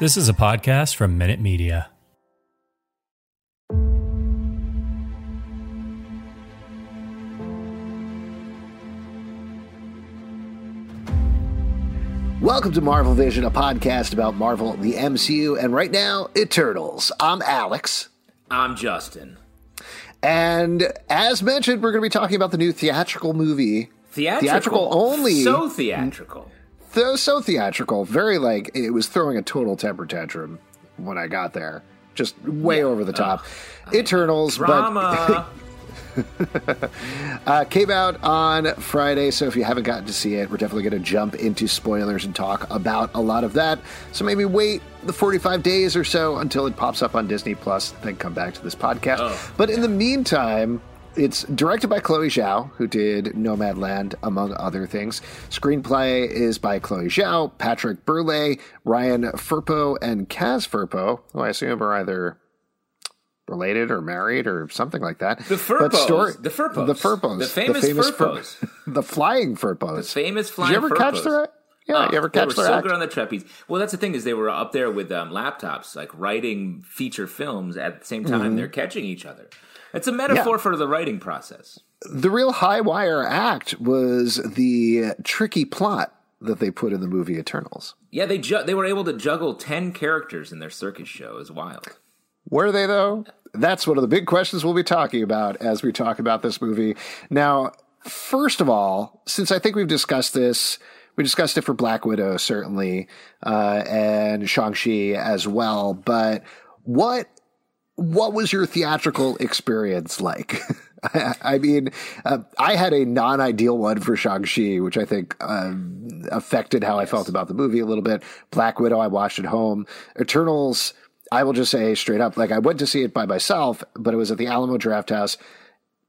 This is a podcast from Minute Media. Welcome to Marvel Vision, a podcast about Marvel, the MCU, and right now, Eternals. I'm Alex. I'm Justin. And as mentioned, we're going to be talking about the new theatrical movie. Theatrical, theatrical only. So theatrical so theatrical, very like it was throwing a total temper tantrum when I got there, just way yeah. over the top. Eternals, drama. but. uh, came out on Friday, so if you haven't gotten to see it, we're definitely going to jump into spoilers and talk about a lot of that. So maybe wait the 45 days or so until it pops up on Disney Plus, then come back to this podcast. Oh, but in the meantime, it's directed by Chloe Zhao, who did Nomadland, among other things. Screenplay is by Chloe Zhao, Patrick Burleigh, Ryan Firpo, and Kaz Firpo, who I assume are either related or married or something like that. The Firpos. Story, the Firpos. The Firpos. The famous, the famous Firpos. Fur, the flying Firpos. The famous flying Did you ever Firpos. catch the yeah, oh, you ever catch they were so act? good on the trapeze. Well, that's the thing is they were up there with um, laptops, like writing feature films at the same time. Mm-hmm. They're catching each other. It's a metaphor yeah. for the writing process. The real high wire act was the tricky plot that they put in the movie Eternals. Yeah, they ju- they were able to juggle ten characters in their circus show. Is wild. Were they though? That's one of the big questions we'll be talking about as we talk about this movie. Now, first of all, since I think we've discussed this, we discussed it for Black Widow certainly, uh, and Shang Chi as well. But what what was your theatrical experience like? I, mean, uh, I had a non-ideal one for Shang-Chi, which I think um, affected how yes. I felt about the movie a little bit. Black Widow, I watched at home. Eternals, I will just say straight up, like I went to see it by myself, but it was at the Alamo Drafthouse,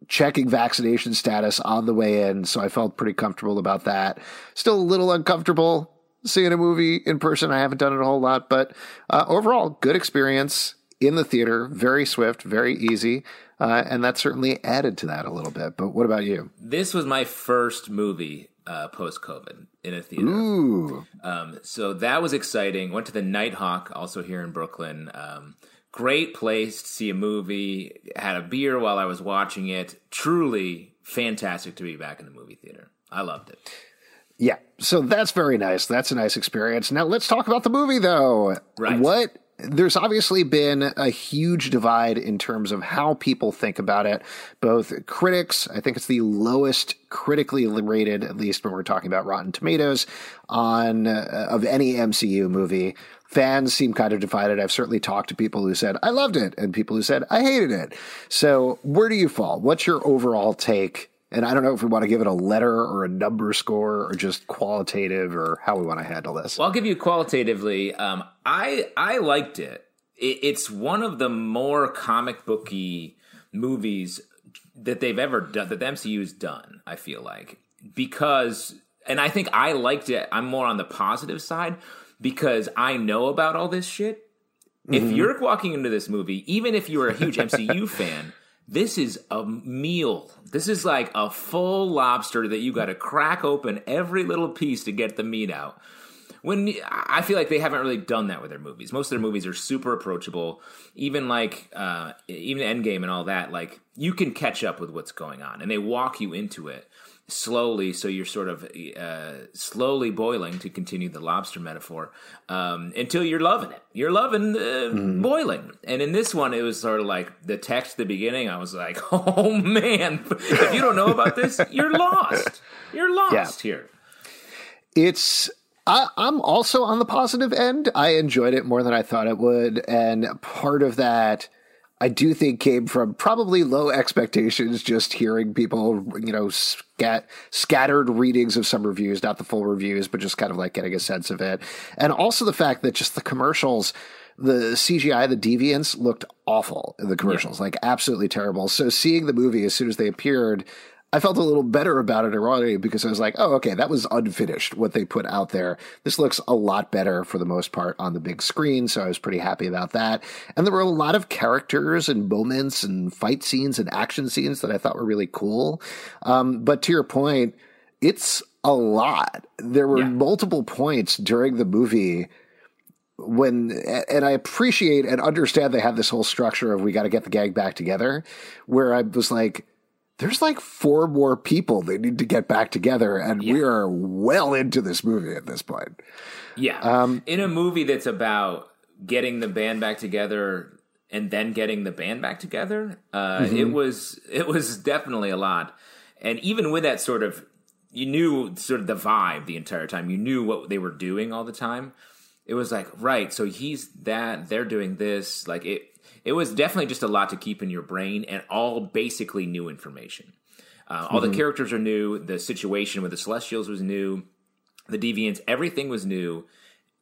checking vaccination status on the way in, so I felt pretty comfortable about that. Still a little uncomfortable seeing a movie in person. I haven't done it a whole lot, but uh, overall, good experience in the theater, very swift, very easy. Uh, and that certainly added to that a little bit. But what about you? This was my first movie uh, post COVID in a theater. Ooh. Um, so that was exciting. Went to the Nitehawk, also here in Brooklyn. Um, great place to see a movie. Had a beer while I was watching it. Truly fantastic to be back in the movie theater. I loved it. Yeah, so that's very nice. That's a nice experience. Now let's talk about the movie, though. Right. What there's obviously been a huge divide in terms of how people think about it. Both critics, I think it's the lowest critically rated, at least when we're talking about Rotten Tomatoes, on uh, of any MCU movie. Fans seem kind of divided. I've certainly talked to people who said I loved it, and people who said I hated it. So, where do you fall? What's your overall take and I don't know if we want to give it a letter or a number score or just qualitative or how we want to handle this. Well, I'll give you qualitatively. Um, I I liked it. it. It's one of the more comic booky movies that they've ever done that the MCU's done. I feel like because, and I think I liked it. I'm more on the positive side because I know about all this shit. Mm-hmm. If you're walking into this movie, even if you're a huge MCU fan this is a meal. This is like a full lobster that you got to crack open every little piece to get the meat out. When I feel like they haven't really done that with their movies. Most of their movies are super approachable. Even like uh, even Endgame and all that, like you can catch up with what's going on, and they walk you into it slowly, so you're sort of uh, slowly boiling to continue the lobster metaphor um, until you're loving it. You're loving the mm. boiling, and in this one, it was sort of like the text at the beginning. I was like, "Oh man, if you don't know about this, you're lost. You're lost yeah. here." It's I, am also on the positive end. I enjoyed it more than I thought it would, and part of that I do think came from probably low expectations, just hearing people, you know, scat, scattered readings of some reviews, not the full reviews, but just kind of like getting a sense of it. And also the fact that just the commercials, the CGI, the deviants looked awful in the commercials, yeah. like absolutely terrible. So seeing the movie as soon as they appeared, I felt a little better about it already because I was like, oh, okay, that was unfinished what they put out there. This looks a lot better for the most part on the big screen. So I was pretty happy about that. And there were a lot of characters and moments and fight scenes and action scenes that I thought were really cool. Um, but to your point, it's a lot. There were yeah. multiple points during the movie when and I appreciate and understand they have this whole structure of we got to get the gang back together where I was like there's like four more people they need to get back together, and yeah. we are well into this movie at this point. Yeah. Um, in a movie that's about getting the band back together and then getting the band back together, uh, mm-hmm. it was it was definitely a lot. And even with that sort of, you knew sort of the vibe the entire time. You knew what they were doing all the time. It was like right, so he's that, they're doing this. Like it, it was definitely just a lot to keep in your brain and all basically new information. Uh, all mm-hmm. the characters are new. The situation with the Celestials was new. The Deviants, everything was new.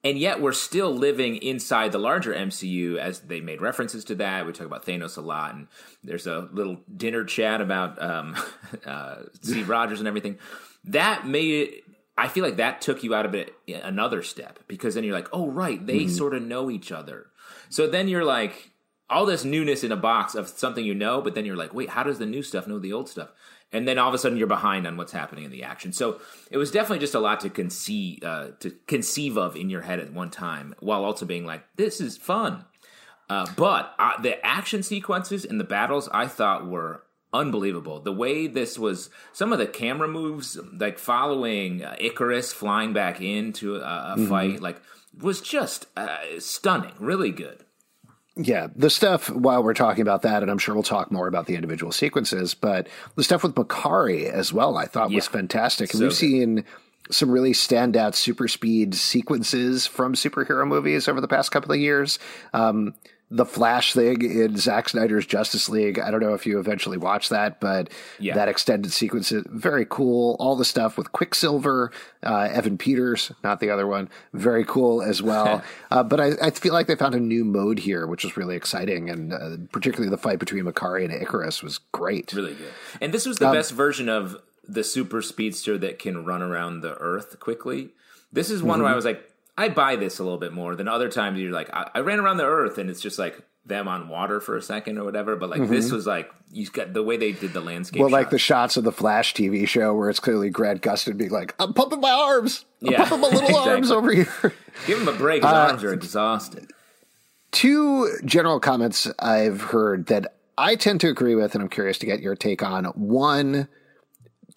And yet we're still living inside the larger MCU as they made references to that. We talk about Thanos a lot, and there's a little dinner chat about um, uh, Steve Rogers and everything. That made it. I feel like that took you out of it another step because then you're like, oh right, they mm-hmm. sort of know each other. So then you're like, all this newness in a box of something you know, but then you're like, wait, how does the new stuff know the old stuff? And then all of a sudden you're behind on what's happening in the action. So it was definitely just a lot to conceive uh, to conceive of in your head at one time, while also being like, this is fun. Uh, but uh, the action sequences and the battles I thought were unbelievable. The way this was, some of the camera moves, like following uh, Ikaris flying back into a, a mm-hmm. fight, like was just uh, stunning. Really good. Yeah, the stuff while we're talking about that, and I'm sure we'll talk more about the individual sequences, but the stuff with Makkari as well, I thought yeah. was fantastic. And so we've good. seen some really standout super speed sequences from superhero movies over the past couple of years. Um, the Flash thing in Zack Snyder's Justice League. I don't know if you eventually watched that, but yeah. that extended sequence is very cool. All the stuff with Quicksilver, uh, Evan Peters, not the other one, very cool as well. uh, but I, I, feel like they found a new mode here, which was really exciting, and uh, particularly the fight between Makkari and Ikaris was great. Really good. And this was the um, best version of the super speedster that can run around the Earth quickly. This is one mm-hmm. where I was like, I buy this a little bit more than other times. You're like, I, I, ran around the earth and it's just like them on water for a second or whatever. But like mm-hmm. this was like you got the way they did the landscape. Well, shots. like the shots of the Flash TV show where it's clearly Grant Gustin being like, "I'm pumping my arms, I'm yeah, pumping my little exactly. arms over here." Give him a break. His uh, arms are exhausted. Two general comments I've heard that I tend to agree with, and I'm curious to get your take on. One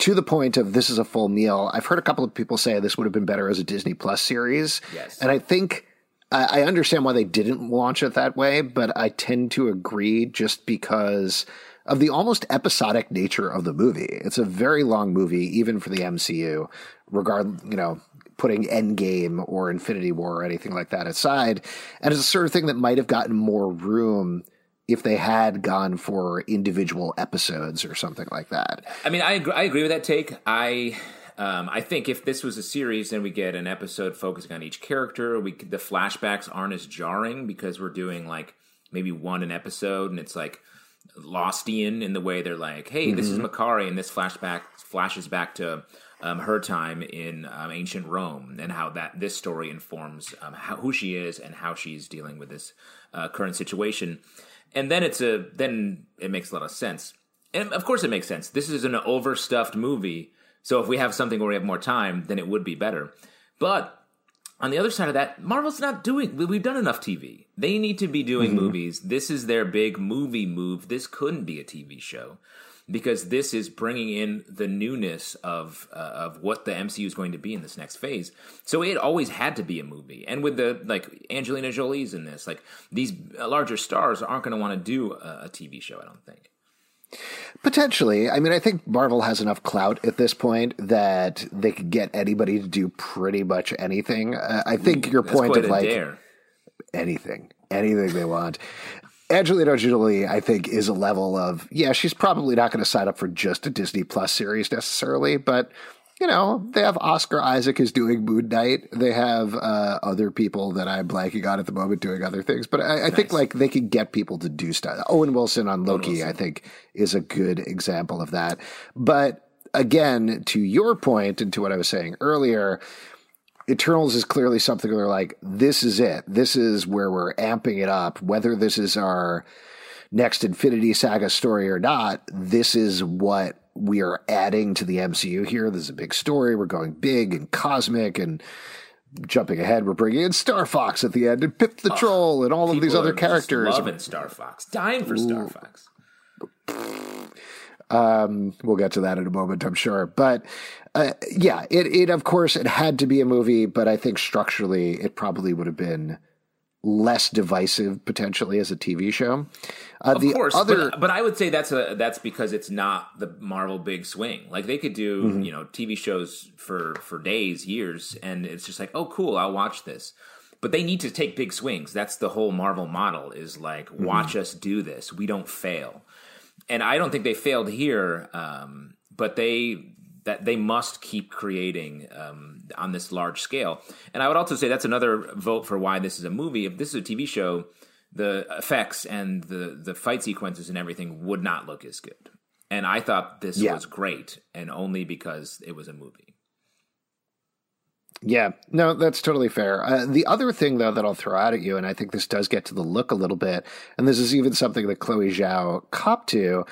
to the point of this is a full meal. I've heard a couple of people say this would have been better as a Disney Plus series. Yes. And I think I understand why they didn't launch it that way, but I tend to agree just because of the almost episodic nature of the movie. It's a very long movie, even for the MCU, regard, you know, putting Endgame or Infinity War or anything like that aside. And it's a sort of thing that might have gotten more room if they had gone for individual episodes or something like that. I mean, I agree, I agree with that take. I um, I think if this was a series, then we get an episode focusing on each character. We the flashbacks aren't as jarring because we're doing like maybe one an episode, and it's like Lostian in the way they're like, "Hey, mm-hmm. this is mm-hmm. And this flashback flashes back to um, her time in um, ancient Rome and how that this story informs um, how, who she is and how she's dealing with this uh, current situation and then it's a then it makes a lot of sense. And of course, it makes sense. This is an overstuffed movie, so if we have something where we have more time, then it would be better. But on the other side of that, Marvel's not doing. We've done enough TV. They need to be doing mm-hmm. movies. This is their big movie move. This couldn't be a TV show because this is bringing in the newness of uh, of what the MCU is going to be in this next phase. So it always had to be a movie, and with the like Angelina Jolie's in this, like these larger stars aren't going to want to do a, a TV show. I don't think. Potentially. I mean, I think Marvel has enough clout at this point that they could get anybody to do pretty much anything. Uh, I think your point of like dare. anything, anything they want. Angelina Jolie, I think, is a level of yeah. She's probably not going to sign up for just a Disney Plus series necessarily, but you know, they have Oscar Isaac is doing Moon Knight. They have uh, other people that I'm blanking on at the moment doing other things. But I, I nice. think like they can get people to do stuff. Owen Wilson on Loki, Wilson. I think, is a good example of that. But again, to your point and to what I was saying earlier, Eternals is clearly something where like, this is it. This is where we're amping it up. Whether this is our next Infinity Saga story or not, this is what we are adding to the MCU here. This is a big story. We're going big and cosmic and jumping ahead. We're bringing in Star Fox at the end and Pip the oh, Troll and all of these other characters. Loving Star Fox, dying for Ooh. Star Fox. Um, we'll get to that in a moment, I'm sure. But uh, yeah, it, it of course it had to be a movie, but I think structurally it probably would have been less divisive potentially as a TV show. Uh, of course, other... but, but, I would say that's a that's because it's not the Marvel big swing. Like they could do mm-hmm. you know TV shows for for days, years, and it's just like oh cool, I'll watch this. But they need to take big swings. That's the whole Marvel model is like mm-hmm. watch us do this. We don't fail, and I don't think they failed here. Um, but they that they must keep creating um, on this large scale. And I would also say that's another vote for why this is a movie. If this is a TV show, the effects and the the fight sequences and everything would not look as good. And I thought this yeah. was great, and only because it was a movie. Yeah, no, that's totally fair. Uh, the other thing, though, that I'll throw out at you, and I think this does get to the look a little bit, and this is even something that Chloe Zhao copped to,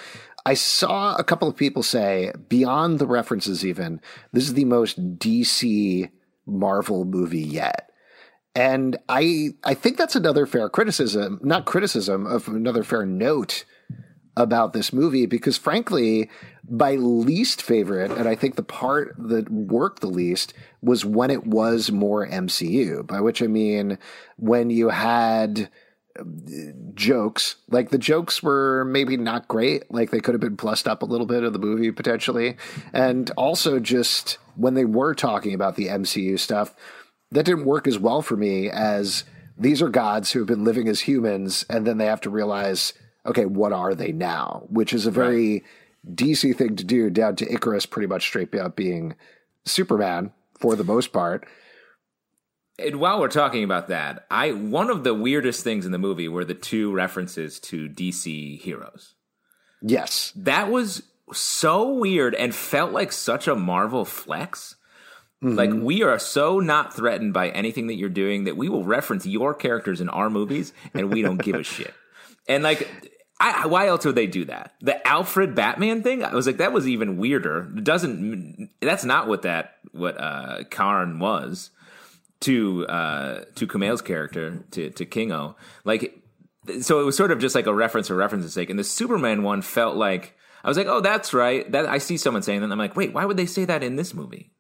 I saw a couple of people say, beyond the references, even, this is the most DC Marvel movie yet. And I I think that's another fair criticism, not criticism, of another fair note about this movie because frankly, my least favorite, and I think the part that worked the least was when it was more MCU, by which I mean when you had jokes. Like the jokes were maybe not great. Like they could have been plussed up a little bit of the movie potentially. And also just when they were talking about the MCU stuff, that didn't work as well for me as these are gods who have been living as humans and then they have to realize, okay, what are they now? Which is a very right. DC thing to do down to Ikaris pretty much straight up being Superman for the most part. And while we're talking about that, I one of the weirdest things in the movie were the two references to DC heroes. Yes. That was so weird and felt like such a Marvel flex. Mm-hmm. Like we are so not threatened by anything that you're doing that we will reference your characters in our movies and we don't give a shit. And like I, why else would they do that? The Alfred Batman thing, I was like, that was even weirder. It doesn't. That's not what that what uh, Karun was to uh, to Kumail's character to to Kingo. Like, so it was sort of just like a reference for reference's sake. And the Superman one felt like I was like, oh, that's right. That I see someone saying that. I'm like, wait, why would they say that in this movie?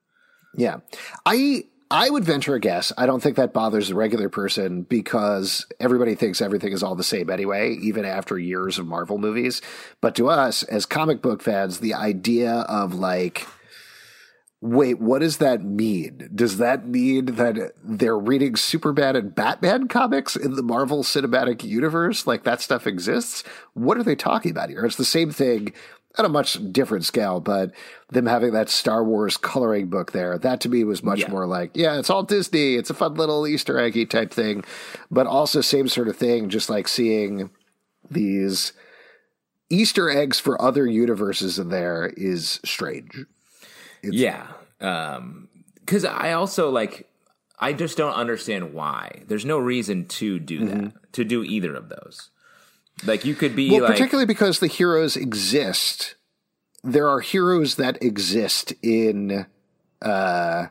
Yeah, I I would venture a guess. I don't think that bothers the regular person because everybody thinks everything is all the same anyway, even after years of Marvel movies. But to us, as comic book fans, the idea of like Wait, what does that mean? Does that mean that they're reading Superman and Batman comics in the Marvel Cinematic Universe? Like that stuff exists? What are they talking about here? It's the same thing at a much different scale, but them having that Star Wars coloring book there, that to me was much yeah. more like, yeah, it's all Disney. It's a fun little Easter eggy type thing, but also same sort of thing, just like seeing these Easter eggs for other universes in there is strange. It's, yeah. Um, cause I also like, I just don't understand why. There's no reason to do mm-hmm. that, to do either of those. Like you could be well, like, particularly because the heroes exist. There are heroes that exist in, uh,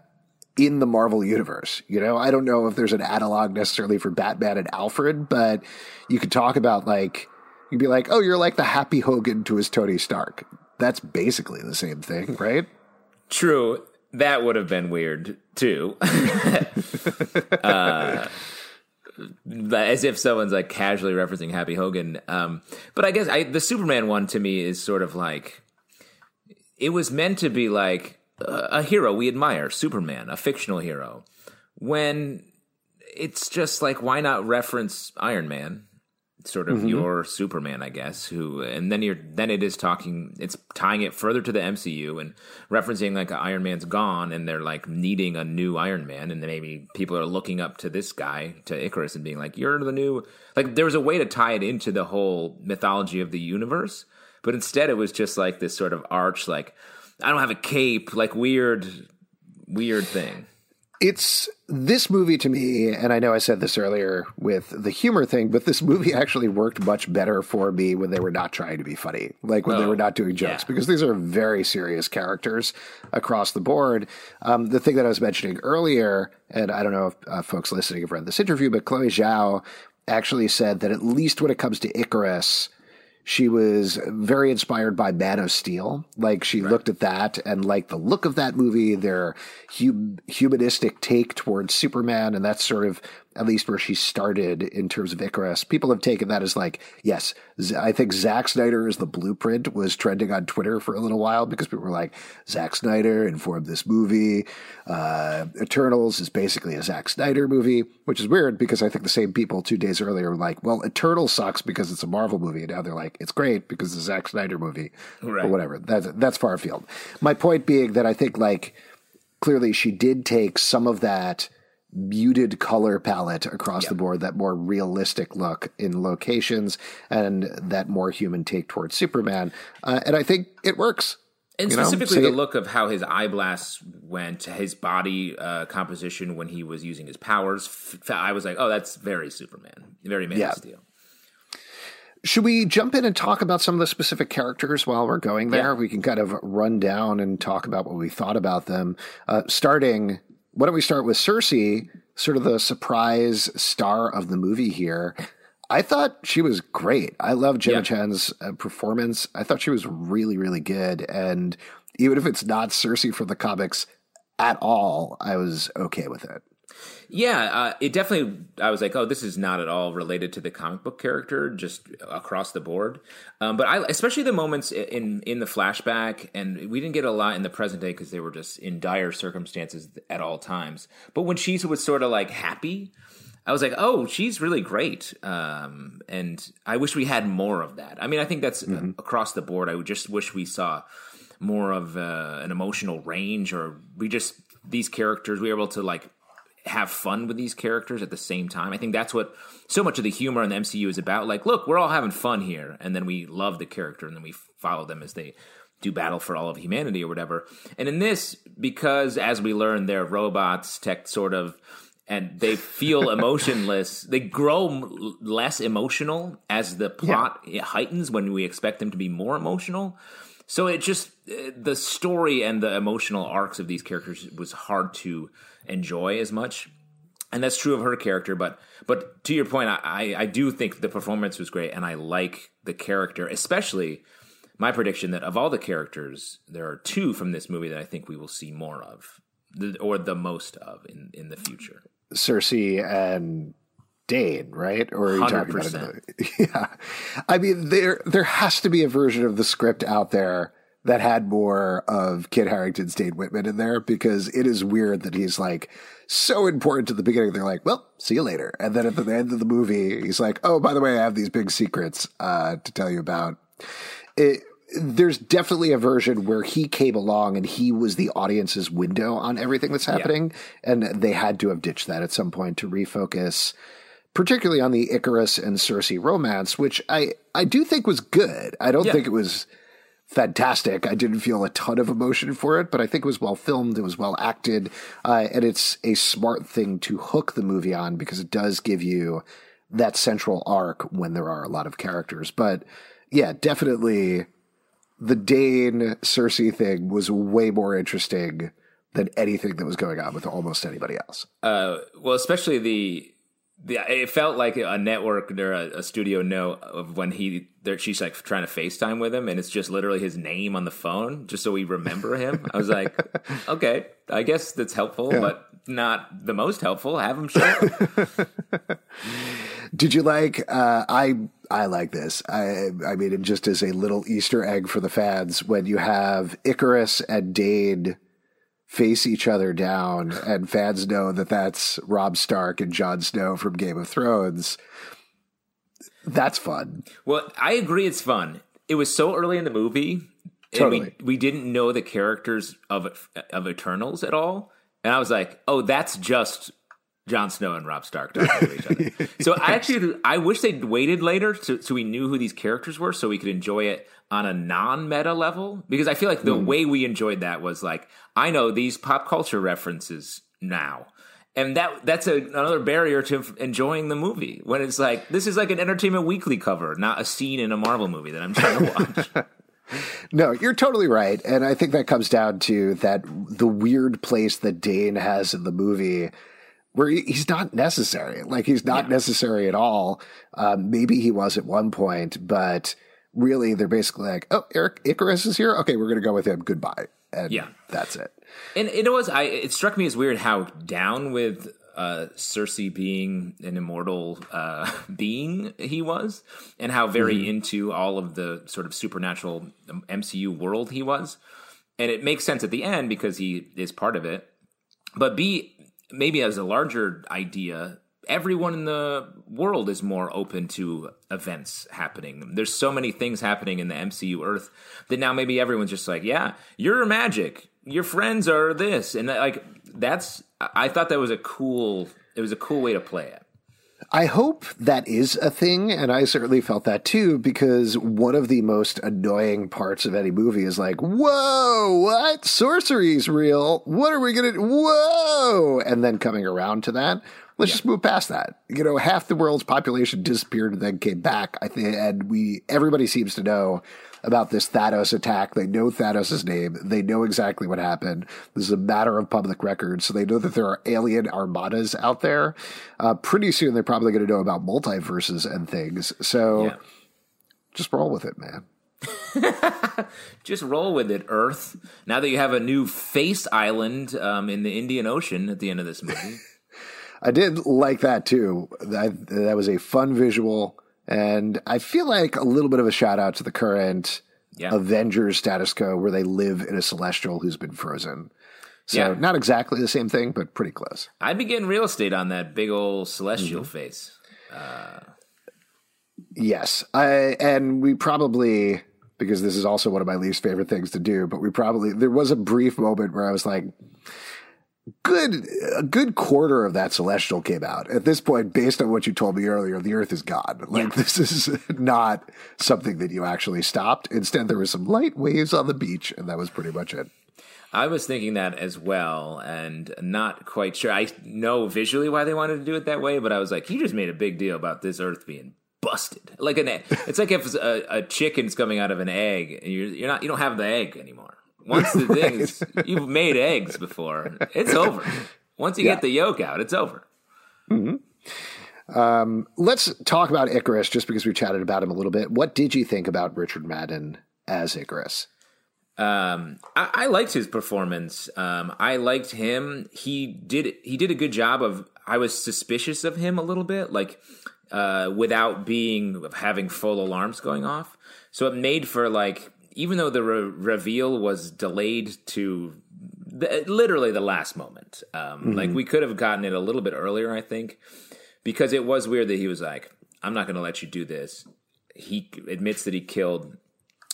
in the Marvel universe. You know, I don't know if there's an analog necessarily for Batman and Alfred, but you could talk about like, you'd be like, oh, you're like the Happy Hogan to his Tony Stark. That's basically the same thing, right? True. That would have been weird too. uh, as if someone's like casually referencing Happy Hogan. Um, but I guess I, the Superman one to me is sort of like it was meant to be like a, a hero we admire, Superman, a fictional hero. When it's just like, why not reference Iron Man? Sort of mm-hmm. your Superman, I guess. Who and then you're then it is talking. It's tying it further to the MCU and referencing like Iron Man's gone, and they're like needing a new Iron Man, and then maybe people are looking up to this guy to Ikaris and being like, "You're the new." Like there was a way to tie it into the whole mythology of the universe, but instead it was just like this sort of arch, like I don't have a cape, like weird, weird thing. It's this movie to me, and I know I said this earlier with the humor thing, but this movie actually worked much better for me when they were not trying to be funny, like when they Oh, were not doing jokes, yeah. because these are very serious characters across the board. Um, the thing that I was mentioning earlier, and I don't know if uh, folks listening have read this interview, but Chloe Zhao actually said that at least when it comes to Ikaris, she was very inspired by Man of Steel. Like she looked at that and liked the look of that movie, their hum- humanistic take towards Superman, and that sort of at least where she started in terms of Ikaris. People have taken that as like, yes, I think Zack Snyder is the blueprint was trending on Twitter for a little while because people were like, Zack Snyder informed this movie. Uh, Eternals is basically a Zack Snyder movie, which is weird because I think the same people two days earlier were like, well, Eternals sucks because it's a Marvel movie. And now they're like, it's great because it's a Zack Snyder movie. Right. But whatever. That's, that's far afield. My point being that I think like clearly she did take some of that muted color palette across the board, that more realistic look in locations and that more human take towards Superman. Uh, and I think it works. And You specifically the look of how his eye blasts went, his body uh, composition when he was using his powers. F- I was like, oh, that's very Superman, very Man Yeah. of Steel. Should we jump in and talk about some of the specific characters while we're going there? Yeah. We can kind of run down and talk about what we thought about them. Uh, starting, why don't we start with Cersei, sort of the surprise star of the movie here? I thought she was great. I love Gemma Yeah. Chan's uh, performance. I thought she was really, really good. And even if it's not Cersei from the comics at all, I was okay with it. Yeah, uh, it definitely. I was like, oh, this is not at all related to the comic book character, just across the board. Um, but I, especially the moments in in the flashback, and we didn't get a lot in the present day because they were just in dire circumstances at all times. But when she was sort of like happy, I was like, oh, she's really great. Um, and I wish we had more of that. I mean, I think that's uh, across the board. I would just wish we saw more of uh, an emotional range, or we just these characters we were able to like have fun with these characters at the same time. I think that's what so much of the humor in the MCU is about. Like, look, we're all having fun here, and then we love the character, and then we follow them as they do battle for all of humanity or whatever. And in this, because as we learn, they're robots, tech sort of, and they feel emotionless. They grow m- less emotional as the plot heightens when we expect them to be more emotional. So it just uh, the story and the emotional arcs of these characters was hard to enjoy as much, and that's true of her character. But but to your point, I I, do think the performance was great, and I like the character, especially my prediction that of all the characters, there are two from this movie that I think we will see more of, or the most of in in the future. Cersei and Dane, right? Or are you talking about another? Yeah, I mean there there has to be a version of the script out there that had more of Kit Harington's Dane Whitman in there because it is weird that he's like so important to the beginning. They're like, "Well, see you later," and then at the end of the movie, he's like, "Oh, by the way, I have these big secrets uh, to tell you about." It, there's definitely a version where he came along and he was the audience's window on everything that's happening, and they had to have ditched that at some point to refocus, particularly on the Ikaris and Cersei romance, which I I do think was good. I don't Yeah. think it was fantastic. I didn't feel a ton of emotion for it, but I think it was well filmed. It was well acted, uh, and it's a smart thing to hook the movie on because it does give you that central arc when there are a lot of characters. But yeah, definitely the Dane Cersei thing was way more interesting than anything that was going on with almost anybody else. Uh, well, especially the the it felt like a network or a, a studio note of when he there she's like trying to FaceTime with him and it's just literally his name on the phone just so we remember him. I was like, okay, I guess that's helpful, but not the most helpful. Have him show. Did you like? Uh, I I like this. I I mean, just as a little Easter egg for the fans when you have Ikaris and Dane face each other down, and fans know that that's Robb Stark and Jon Snow from Game of Thrones. That's fun. Well, I agree. It's fun. It was so early in the movie. Totally. And we, we didn't know the characters of of Eternals at all, and I was like, "Oh, that's just Jon Snow and Robb Stark talking to each other." So I actually, I wish they'd waited later so, so we knew who these characters were, so we could enjoy it on a non-meta level. Because I feel like the Hmm. way we enjoyed that was like, I know these pop culture references now. And that that's a, another barrier to enjoying the movie when it's like this is like an Entertainment Weekly cover, not a scene in a Marvel movie that I'm trying to watch. No, you're totally right. And I think that comes down to that the weird place that Dane has in the movie where he's not necessary. Like he's not necessary at all. Um, maybe he was at one point, but really they're basically like, oh, Eric Ikaris is here. Okay, we're going to go with him. Goodbye. And Yeah. that's it. And it was I it struck me as weird how down with uh Cersei being an immortal uh being he was and how very into all of the sort of supernatural MCU world he was. And it makes sense at the end because he is part of it. But B maybe as a larger idea everyone in the world is more open to events happening. There's so many things happening in the MCU Earth that now maybe everyone's just like, yeah, you're magic. Your friends are this, and like that's. I thought that was a cool. It was a cool way to play it. I hope that is a thing, and I certainly felt that too, because one of the most annoying parts of any movie is like, whoa, what? Sorcery's real. What are we gonna do? Whoa! And then coming around to that, let's just move past that. You know, half the world's population disappeared and then came back. I think, and we, everybody seems to know about this Thanos attack. They know Thanos' name. They know exactly what happened. This is a matter of public record. So they know that there are alien armadas out there. Uh, pretty soon they're probably going to know about multiverses and things. So Yeah. just roll with it, man. Just roll with it, Earth. Now that you have a new face island um, in the Indian Ocean at the end of this movie. I did like that too. That, that was a fun visual. And I feel like a little bit of a shout out to the current Yeah. Avengers status quo where they live in a celestial who's been frozen. So Yeah. not exactly the same thing, but pretty close. I'd be getting real estate on that big old celestial Mm-hmm. face. Yes. I, and we probably, because this is also one of my least favorite things to do, but we probably, there was a brief moment where I was like, good, a good quarter of that celestial came out. At this point, based on what you told me earlier, the earth is gone. Like this is not something that you actually stopped. Instead, there was some light waves on the beach and that was pretty much it. I was thinking that as well, and not quite sure. I know visually why they wanted to do it that way, but I was like, you just made a big deal about this Earth being busted. Like an, it's like if a, a chicken's coming out of an egg, and you're you're not you don't have the egg anymore. Once the thing is, you've made eggs before, it's over. Once you Yeah. get the yolk out, it's over. Let's talk about Ikaris just because we chatted about him a little bit. What did you think about Richard Madden as Ikaris? Um, I, I liked his performance. Um, I liked him. He did he did a good job of. I was suspicious of him a little bit, like uh, without being having full alarms going off. So it made for like even though the re- reveal was delayed to the, literally the last moment. Um, Like we could have gotten it a little bit earlier, I think, because it was weird that he was like, "I'm not going to let you do this." He admits that he killed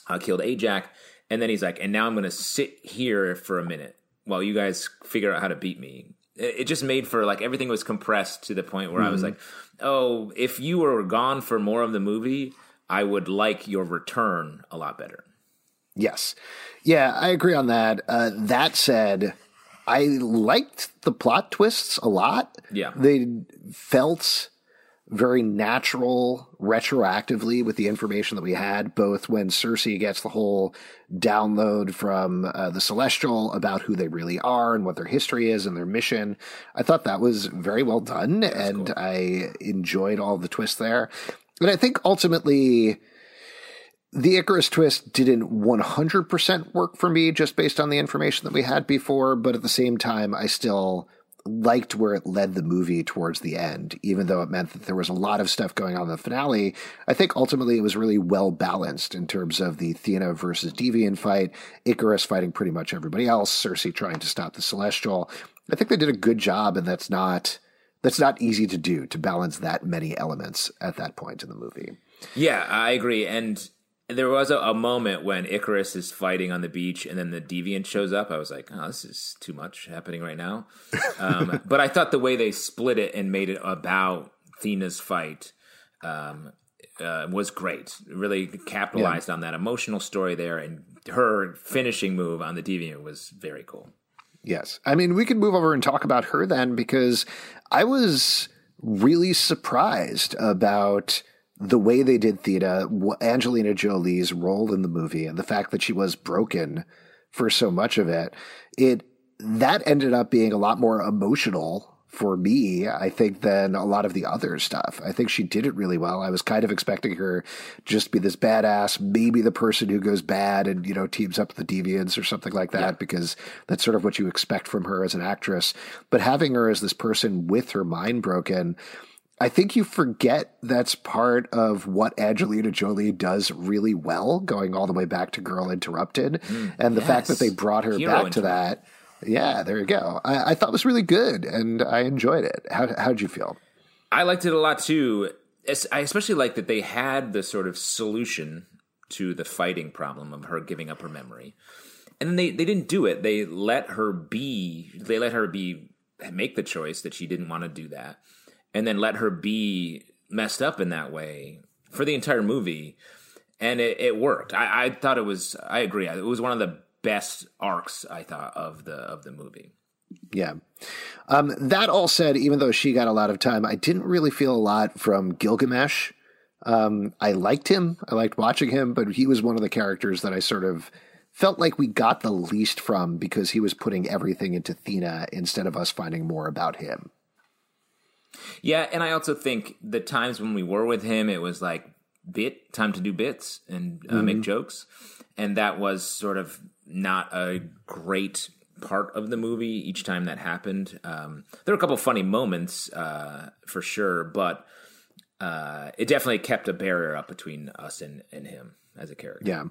uh, killed Ajax, and then he's like, and now I'm going to sit here for a minute while you guys figure out how to beat me. It, it just made for like everything was compressed to the point where I was like, oh, if you were gone for more of the movie, I would like your return a lot better. Yes. Yeah, I agree on that. Uh, that said, I liked the plot twists a lot. Yeah. They felt very natural retroactively with the information that we had, both when Cersei gets the whole download from uh, the Celestial about who they really are and what their history is and their mission. I thought that was very well done, and I enjoyed all the twists there. But I think ultimately, the Ikaris twist didn't 100% work for me just based on the information that we had before, but at the same time, I still liked where it led the movie towards the end, even though it meant that there was a lot of stuff going on in the finale. I think ultimately it was really well balanced in terms of the Athena versus Deviant fight, Ikaris fighting pretty much everybody else, Cersei trying to stop the Celestial. I think they did a good job, and that's not that's not easy to do to balance that many elements at that point in the movie. Yeah, I agree. And there was a, a, moment when Ikaris is fighting on the beach and then the deviant shows up. I was like, oh, this is too much happening right now. Um, but I thought the way they split it and made it about Thena's fight um, uh, was great. Really capitalized yeah. on that emotional story there, and her finishing move on the deviant was very cool. Yes. I mean, we could move over and talk about her then because I was really surprised about the way they did Thena, Angelina Jolie's role in the movie, and the fact that she was broken for so much of it. It that ended up being a lot more emotional for me, I think, than a lot of the other stuff. I think she did it really well. I was kind of expecting her just be this badass, maybe the person who goes bad and, you know, teams up with the deviants or something like that, yeah. because that's sort of what you expect from her as an actress. But having her as this person with her mind broken, I think you forget that's part of what Angelina Jolie does really well, going all the way back to Girl Interrupted. Mm, and the yes. fact that they brought her Hero back to that yeah, there you go. I, I thought it was really good, and I enjoyed it. How how'd you feel? I liked it a lot too. I especially like that they had the sort of solution to the fighting problem of her giving up her memory, and then they they didn't do it. They let her be. They let her be make the choice that she didn't want to do that, and then let her be messed up in that way for the entire movie, and it, it worked. I, I thought it was. I agree. It was one of the best arcs I thought of the of the movie. Yeah. Um, that all said, even though she got a lot of time, I didn't really feel a lot from Gilgamesh. Um, I liked him. I liked watching him, but he was one of the characters that I sort of felt like we got the least from because he was putting everything into Thena instead of us finding more about him. Yeah, and I also think the times when we were with him, it was like bit time to do bits and uh, mm-hmm. make jokes, and that was sort of not a great part of the movie each time that happened. Um, there were a couple funny moments uh, for sure, but uh, it definitely kept a barrier up between us and, and him as a character. Yeah.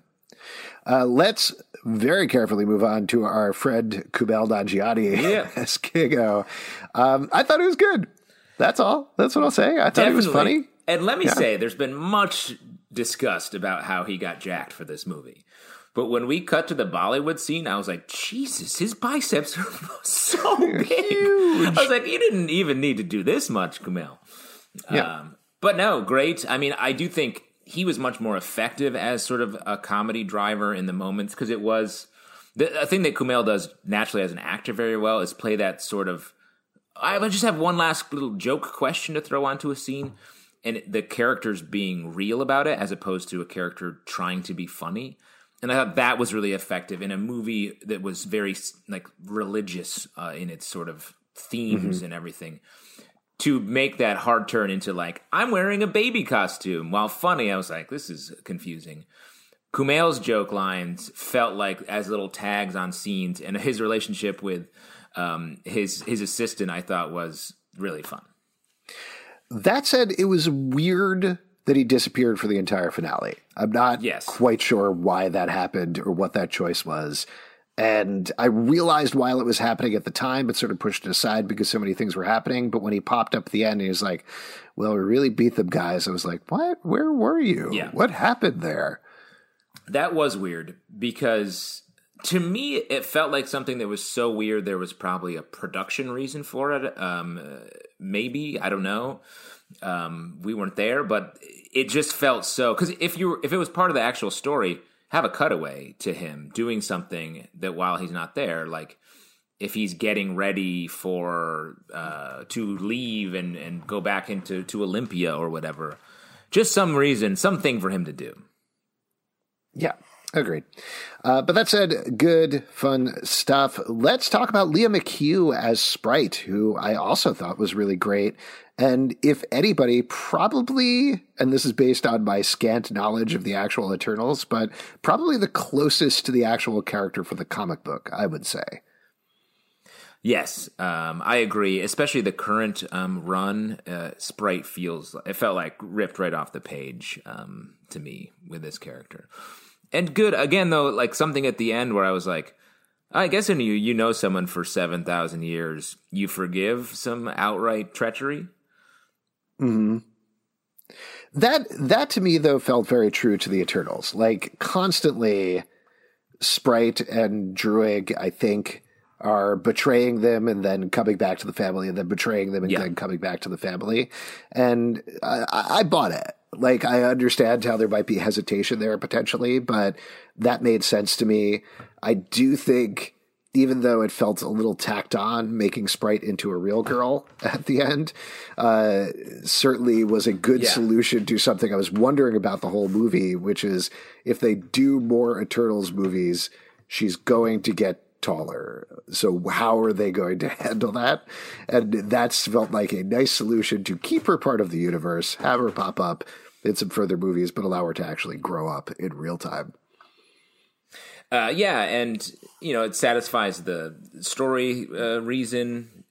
Uh, let's very carefully move on to our Fred Kumail Nanjiani yeah. as Kingo. Um, I thought it was good. That's all. That's what I'll say. I thought Definitely. it was funny. And let me yeah. say, there's been much discussed about how he got jacked for this movie. But when we cut to the Bollywood scene, I was like, Jesus, his biceps are so big. Huge. I was like, you didn't even need to do this much, Kumail. Yeah. Um, but no, great. I mean, I do think he was much more effective as sort of a comedy driver in the moments because it was the, thing that Kumail does naturally as an actor very well is play that sort of. I just have one last little joke question to throw onto a scene, and the characters being real about it as opposed to a character trying to be funny and I thought that was really effective in a movie that was very like religious uh, in its sort of themes mm-hmm. and everything. To make that hard turn into like I'm wearing a baby costume while funny, I was like, this is confusing. Kumail's joke lines felt like as little tags on scenes, and his relationship with um, his his assistant, I thought was really fun. That said, it was weird that he disappeared for the entire finale. I'm not yes. quite sure why that happened or what that choice was. And I realized while it was happening at the time, but sort of pushed it aside because so many things were happening. But when he popped up at the end, he was like, Well, we really beat them guys. I was like, What? Where were you? Yeah. What happened there? That was weird because to me, it felt like something that was so weird. There was probably a production reason for it. Um, maybe. I don't know. Um, we weren't there, but it just felt so because if you were, if it was part of the actual story, have a cutaway to him doing something that while he's not there, like if he's getting ready for uh, to leave and and go back into to Olympia or whatever, just some reason, something for him to do. Yeah, Agreed. Uh, but that said, good, fun stuff. Let's talk about Lia McHugh as Sprite, who I also thought was really great. And if anybody, probably, and this is based on my scant knowledge of the actual Eternals, but probably the closest to the actual character for the comic book, I would say. Yes, um, I agree. Especially the current um, run, uh, Sprite feels it felt like ripped right off the page um, to me with this character and good again though like something at the end where i was like I guess when you you know someone for seven thousand years, you forgive some outright treachery. Hmm. That that to me though felt very true to the Eternals. Like constantly, Sprite and Druig, I think, are betraying them and then coming back to the family, and then betraying them and Yeah. then coming back to the family. And I I bought it. Like I understand how there might be hesitation there potentially, but that made sense to me. I do think even though it felt a little tacked on, making Sprite into a real girl at the end uh, certainly was a good Yeah. solution to something I was wondering about the whole movie, which is if they do more Eternals movies, she's going to get taller. So how are they going to handle that? And that's felt like a nice solution to keep her part of the universe, have her pop up in some further movies, but allow her to actually grow up in real time. Uh, yeah, and you know it satisfies the story uh, reason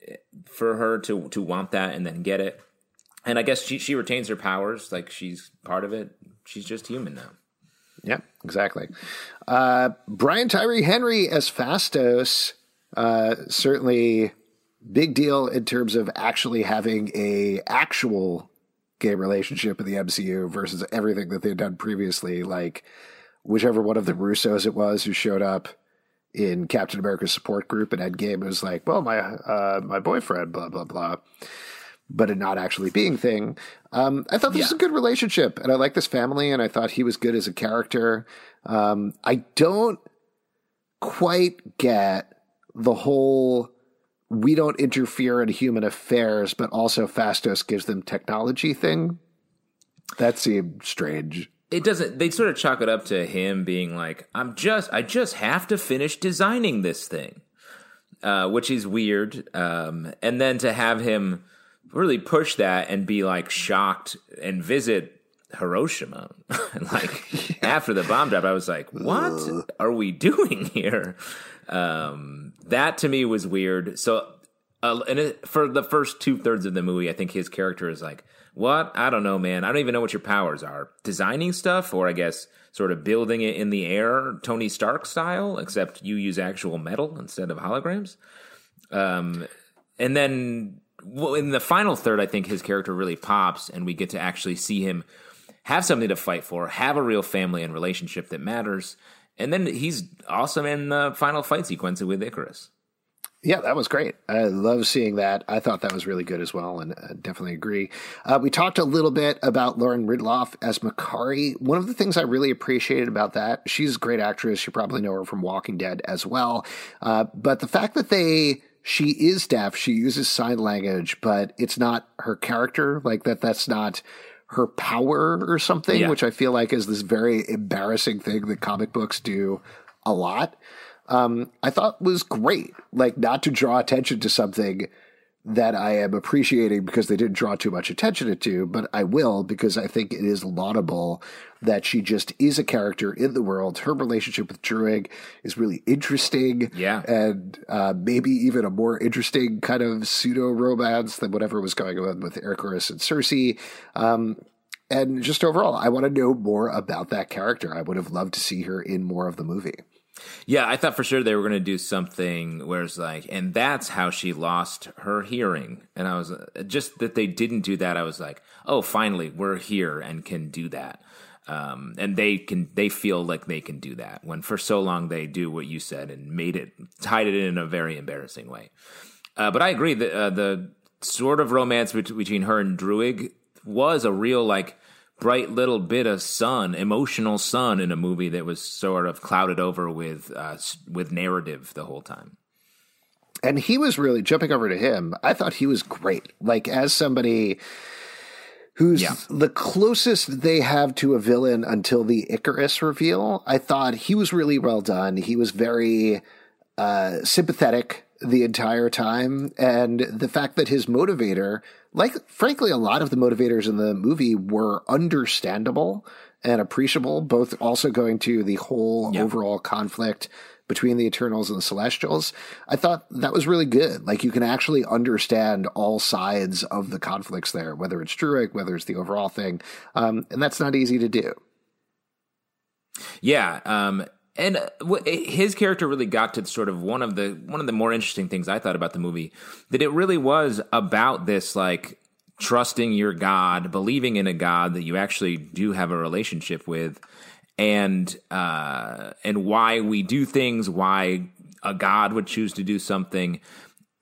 for her to to want that and then get it. And I guess she she retains her powers, like she's part of it. She's just human now. Yeah, exactly. Uh, Brian Tyree Henry as Phastos, uh, certainly big deal in terms of actually having a actual gay relationship in the MCU versus everything that they'd done previously. Like whichever one of the Russos it was who showed up in Captain America's support group in Endgame was like, well, my uh, my boyfriend, blah blah blah but it not actually being thing. Um, I thought this was a good relationship, and I like this family, and I thought he was good as a character. Um, I don't quite get the whole we don't interfere in human affairs, but also Phastos gives them technology thing. That seemed strange. It doesn't. They sort of chalk it up to him being like, "I'm just, I just have to finish designing this thing," uh, which is weird. Um, and then to have him really push that and be like shocked and visit Hiroshima, like after the bomb drop, I was like, "What are we doing here?" Um, that to me was weird. So, uh, and it, for the first two thirds of the movie, I think his character is like, "What? I don't know, man. I don't even know what your powers are. Designing stuff, or I guess sort of building it in the air, Tony Stark style, except you use actual metal instead of holograms." Um, and then well, in the final third, I think his character really pops, and we get to actually see him have something to fight for, have a real family and relationship that matters. And then he's awesome in the final fight sequence with Ikaris. Yeah, that was great. I love seeing that. I thought that was really good as well, and uh, definitely agree. Uh, we talked a little bit about Lauren Ridloff as Makkari. One of the things I really appreciated about that, she's a great actress. You probably know her from Walking Dead as well. Uh, but the fact that they she is deaf, she uses sign language, but it's not her character. Like that, that's not her power or something, Yeah. which I feel like is this very embarrassing thing that comic books do a lot um, I thought was great. Like not to draw attention to something that I am appreciating because they didn't draw too much attention to, but I will because I think it is laudable that she just is a character in the world. Her relationship with Druig is really interesting. Yeah. And uh, maybe even a more interesting kind of pseudo romance than whatever was going on with Ikaris and Sersi. Um, and just overall, I want to know more about that character. I would have loved to see her in more of the movie. Yeah, I thought for sure they were going to do something where it's like, and that's how she lost her hearing. And I was just that they didn't do that. I was like, oh, finally, we're here and can do that. Um, and they can, they feel like they can do that when for so long they do what you said and made it, tied it in a very embarrassing way. Uh, but I agree that uh, the sort of romance between her and Druig was a real like bright little bit of sun, emotional sun in a movie that was sort of clouded over with uh, with narrative the whole time. and he was really jumping over to him. I thought he was great. Like as somebody who's Yeah. the closest they have to a villain until the Ikaris reveal. I thought he was really well done. He was very uh, sympathetic the entire time, and the fact that his motivator, like frankly, a lot of the motivators in the movie were understandable and appreciable. Both also going to the whole Yeah. overall conflict between the Eternals and the Celestials. I thought that was really good. Like you can actually understand all sides of the conflicts there, whether it's Druig, whether it's the overall thing, um, and that's not easy to do. Yeah, um, and uh, his character really got to sort of one of the one of the more interesting things I thought about the movie that it really was about this like trusting your God, believing in a God that you actually do have a relationship with, and uh, and why we do things, why a God would choose to do something,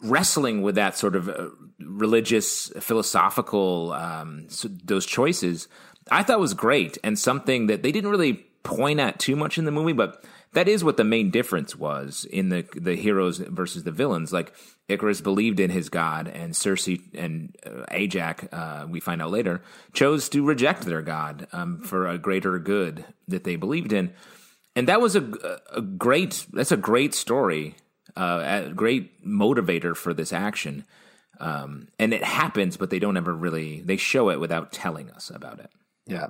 wrestling with that sort of uh, religious, philosophical um, those choices. I thought was great and something that they didn't really point at too much in the movie, but that is what the main difference was in the the heroes versus the villains. Like Ikaris believed in his god, and Sersi and uh, Ajak, uh, we find out later, chose to reject their god um, for a greater good that they believed in, and that was a, a great. That's a great story, uh, a great motivator for this action. Um, and it happens, but they don't ever really they show it without telling us about it. Yeah.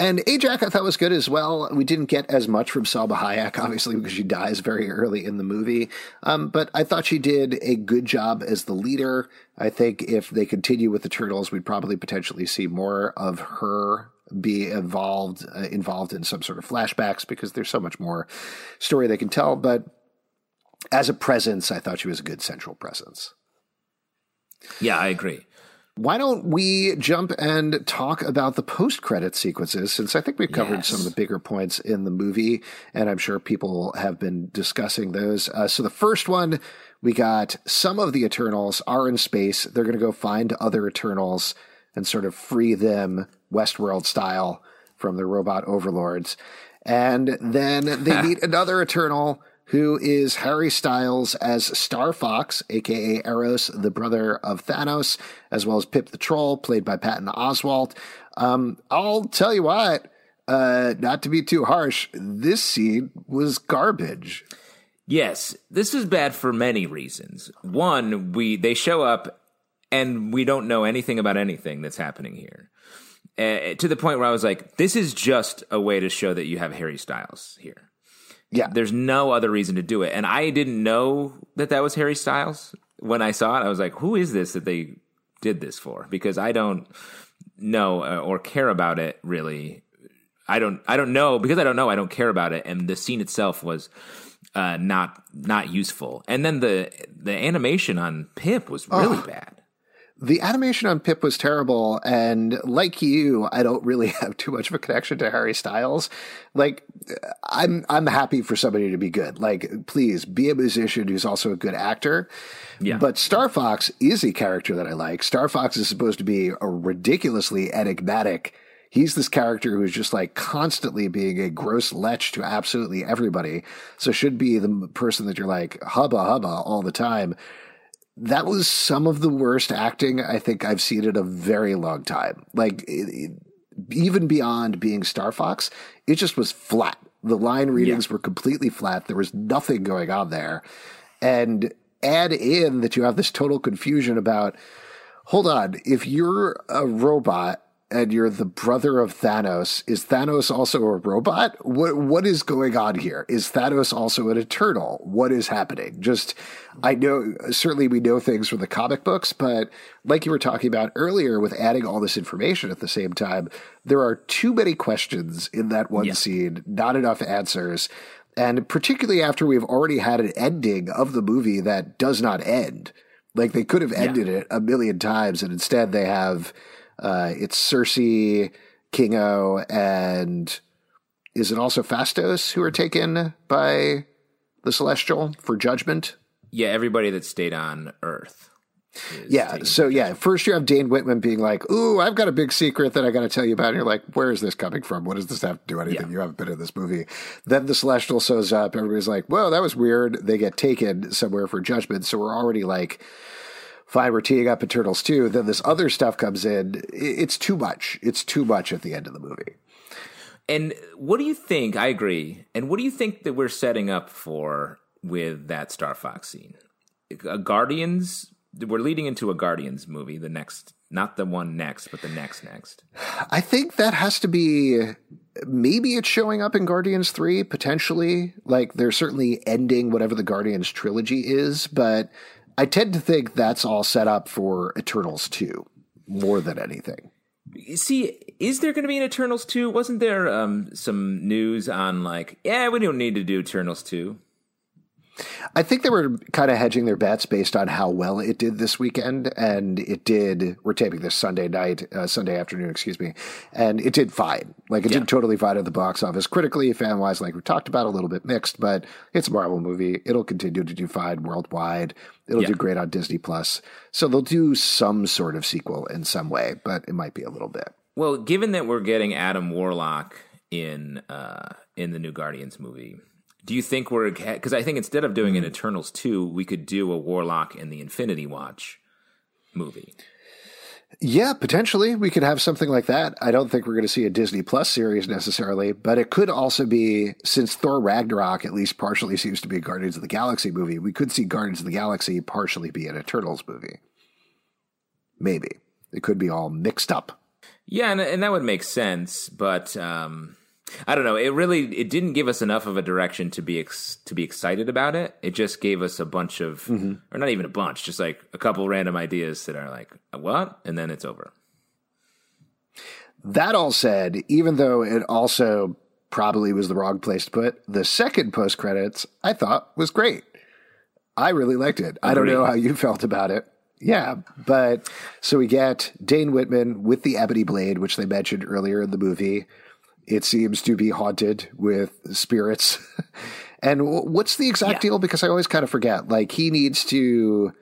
And Ajak I thought was good as well. We didn't get as much from Salma Hayek, obviously, because she dies very early in the movie. Um, but I thought she did a good job as the leader. I think if they continue with the Eternals, we'd probably potentially see more of her be involved uh, involved in some sort of flashbacks because there's so much more story they can tell. But as a presence, I thought she was a good central presence. Yeah, I agree. Why don't we jump and talk about the post credit sequences? Since I think we've covered Yes. some of the bigger points in the movie, and I'm sure people have been discussing those. Uh, so the first one, we got some of the Eternals are in space. They're going to go find other Eternals and sort of free them Westworld style from the robot overlords. And then they meet another Eternal who is Harry Styles as Star Fox, aka Eros, the brother of Thanos, as well as Pip the Troll, played by Patton Oswalt. Um, I'll tell you what, uh, not to be too harsh, this scene was garbage. Yes, this is bad for many reasons. One, we they show up and we don't know anything about anything that's happening here. Uh, to the point where I was like, this is just a way to show that you have Harry Styles here. Yeah. There's no other reason to do it. And I didn't know that that was Harry Styles when I saw it. I was like, who is this that they did this for? Because I don't know uh, or care about it really. I don't I don't know because I don't know I don't care about it and the scene itself was uh, not not useful. And then the the animation on Pip was really bad. The animation on Pip was terrible, and like you, I don't really have too much of a connection to Harry Styles. Like, I'm I'm happy for somebody to be good. Like, please be a musician who's also a good actor. Yeah. But Star Fox is a character that I like. Star Fox is supposed to be a ridiculously enigmatic. He's this character who's just like constantly being a gross lech to absolutely everybody. So should be the person that you're like hubba hubba all the time that was some of the worst acting I think I've seen in a very long time. Like it, it, even beyond being Star Fox, it just was flat. The line readings were completely flat. There was nothing going on there. And add in that you have this total confusion about hold on, if you're a robot and you're the brother of Thanos, is Thanos also a robot? What what is going on here? Is Thanos also an eternal? What is happening? Just I know certainly we know things from the comic books, but like you were talking about earlier with adding all this information at the same time, there are too many questions in that one Yeah. scene, not enough answers. And particularly after we've already had an ending of the movie that does not end. Like they could have ended it a million times, and instead they have uh, it's Sersi, Kingo, and is it also Phastos who are taken by the Celestial for judgment? Yeah, everybody that stayed on Earth. Yeah. So yeah, first you have Dane Whitman being like, "Ooh, I've got a big secret that I got to tell you about." And you're like, "Where is this coming from? What does this have to do anything? Yeah. You haven't been in this movie." Then the Celestial shows up. Everybody's like, "Whoa, that was weird." They get taken somewhere for judgment. So we're already like, "Fine, we're teeing up turtles too." Then this other stuff comes in. It's too much. It's too much at the end of the movie. And what do you think? I agree. And what do you think that we're setting up for with that Star Fox scene? A Guardians. We're leading into a Guardians movie. The next, not the one next, but the next next. I think that has to be maybe it's showing up in Guardians 3 potentially. Like they're certainly ending whatever the Guardians trilogy is, but I tend to think that's all set up for Eternals 2 more than anything. See, is there going to be an Eternals two? Wasn't there um, some news on like, yeah, we don't need to do Eternals two? I think they were kind of hedging their bets based on how well it did this weekend, and it did. We're taping this Sunday night, uh, Sunday afternoon, excuse me, and it did fine. Like it Yeah. did totally fine at the box office, critically, fan wise. Like we talked about, a little bit mixed, but it's a Marvel movie. It'll continue to do fine worldwide. It'll Yeah. do great on Disney Plus. So they'll do some sort of sequel in some way, but it might be a little bit. Well, given that we're getting Adam Warlock in uh, in the new Guardians movie, do you think we're because I think instead of doing an Eternals two, we could do a Warlock in the Infinity Watch movie. Yeah, potentially we could have something like that. I don't think we're going to see a Disney Plus series necessarily, but it could also be since Thor Ragnarok at least partially seems to be a Guardians of the Galaxy movie. We could see Guardians of the Galaxy partially be an Eternals movie. Maybe it could be all mixed up. Yeah, and, and that would make sense, but um, I don't know. It really it didn't give us enough of a direction to be ex- to be excited about it. It just gave us a bunch of, mm-hmm. or not even a bunch, just like a couple random ideas that are like what, and then it's over. That all said, even though it also probably was the wrong place to put, the second post credits I thought was great. I really liked it. I don't know how you felt about it. Yeah, but so we get Dane Whitman with the ebony blade, which they mentioned earlier in the movie. It seems to be haunted with spirits. and what's the exact Yeah. deal? Because I always kind of forget. Like he needs to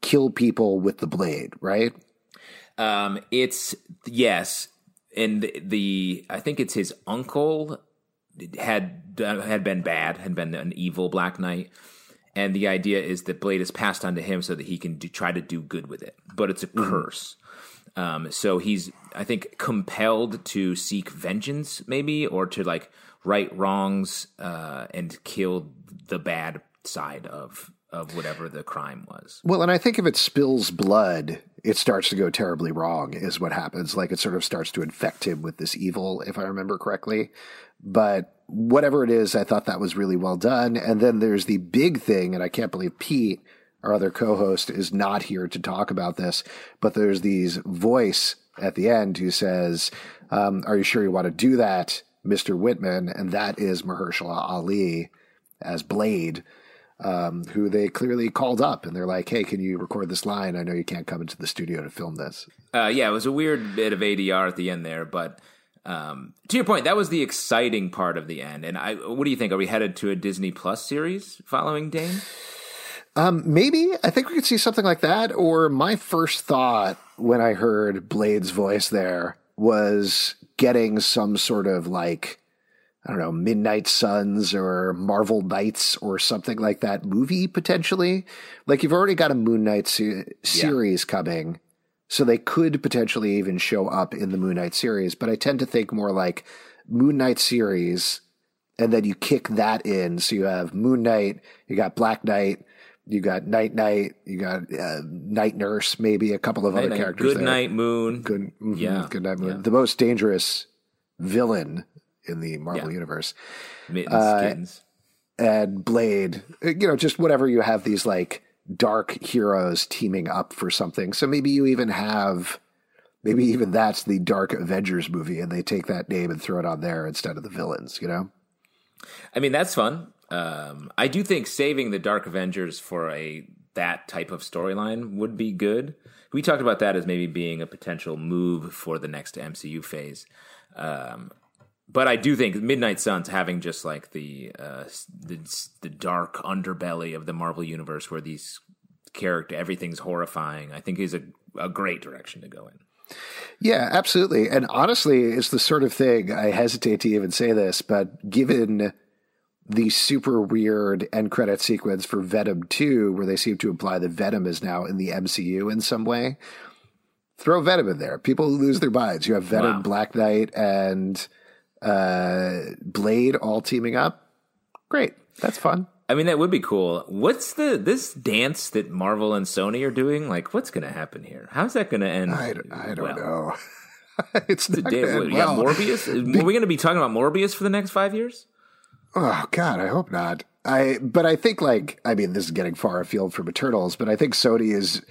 kill people with the blade, right? Um, it's yes, and the, the I think it's his uncle had done- had been bad, had been an evil Black Knight, and the idea is that Blade is passed on to him so that he can do, try to do good with it, but it's a curse. Um, so he's I think compelled to seek vengeance, maybe, or to like right wrongs uh, and kill the bad side of of whatever the crime was. Well, and I think if it spills blood, it starts to go terribly wrong, is what happens. Like it sort of starts to infect him with this evil, if I remember correctly. But whatever it is, I thought that was really well done. And then there's the big thing, and I can't believe Pete, our other co host, is not here to talk about this, but there's these voice at the end who says, um, Are you sure you want to do that, Mr. Whitman? And that is Mahershala Ali as Blade um, who they clearly called up and they're like, "Hey, can you record this line? I know you can't come into the studio to film this." Uh, yeah, it was a weird bit of ADR at the end there, but um, to your point, that was the exciting part of the end. And I, what do you think? Are we headed to a Disney Plus series following Dane? Um, maybe I think we could see something like that. Or my first thought when I heard Blade's voice there was getting some sort of like. I don't know, Midnight Suns or Marvel Knights or something like that movie potentially. Like you've already got a Moon Knight se- series coming, so they could potentially even show up in the Moon Knight series. But I tend to think more like Moon Knight series, and then you kick that in. So you have Moon Knight, you got Black Knight, you got Night Knight, you got uh, Night Nurse, maybe a couple of other Night- characters. Good there. night, Moon. Good, mhm, Yeah, Good Night Moon. yeah. The most dangerous villain in the Marvel Yeah. universe. Mittens, Uh. And Blade, you know, just whatever you have these like dark heroes teaming up for something. So maybe you even have, maybe even that's the Dark Avengers movie and they take that name and throw it on there instead of the villains, you know? I mean, that's fun. Um, I do think saving the Dark Avengers for a that type of storyline would be good. We talked about that as maybe being a potential move for the next MCU phase. Um, but I do think Midnight Suns having just like the uh, the the dark underbelly of the Marvel universe, where these character everything's horrifying, I think is a a great direction to go in. Yeah, absolutely. And honestly, it's the sort of thing I hesitate to even say this, but given the super weird end credit sequence for Venom 2, where they seem to imply that Venom is now in the MCU in some way, throw Venom in there. People lose their minds. You have Venom, Wow. Black Knight, and uh, Blade all teaming up. Great. That's fun. I mean, that would be cool. What's the this dance that Marvel and Sony are doing? Like, what's going to happen here? How's that going to end? I, I don't well? know. it's the Dave, gonna what, you got well. Morbius? Are we going to be talking about Morbius for the next five years? Oh God, I hope not. I but I think like I mean this is getting far afield from Eternals, but I think Sony is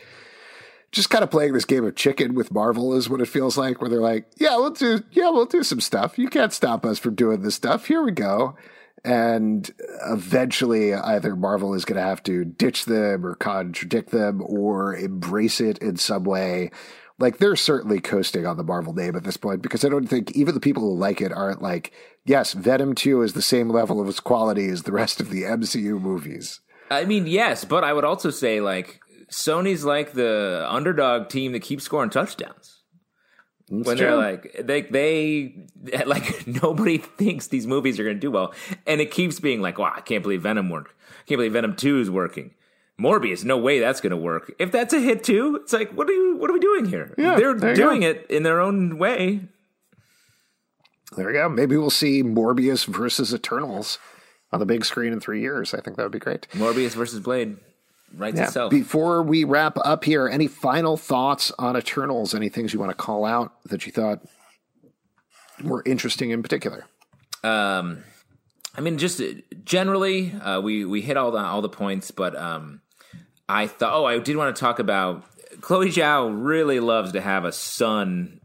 just kind of playing this game of chicken with Marvel is what it feels like, where they're like, yeah, we'll do, yeah, we'll do some stuff. You can't stop us from doing this stuff. Here we go. And eventually, either Marvel is going to have to ditch them or contradict them or embrace it in some way. Like they're certainly coasting on the Marvel name at this point because I don't think even the people who like it aren't like, yes, Venom 2 is the same level of its quality as the rest of the MCU movies. I mean, yes, but I would also say like Sony's like the underdog team that keeps scoring touchdowns. That's when true. they're like they they like nobody thinks these movies are going to do well, and it keeps being like, wow, I can't believe Venom worked. I can't believe Venom Two is working. Morbius, no way that's going to work. If that's a hit too, it's like, what are you? What are we doing here? Yeah, they're doing go. it in their own way. There we go. Maybe we'll see Morbius versus Eternals on the big screen in three years. I think that would be great. Morbius versus Blade writes yeah. itself. Before we wrap up here, any final thoughts on Eternals? Any things you want to call out that you thought were interesting in particular? Um, I mean, just generally, uh, we we hit all the all the points, but um, I thought, oh, I did want to talk about Chloe Zhao. Really loves to have a son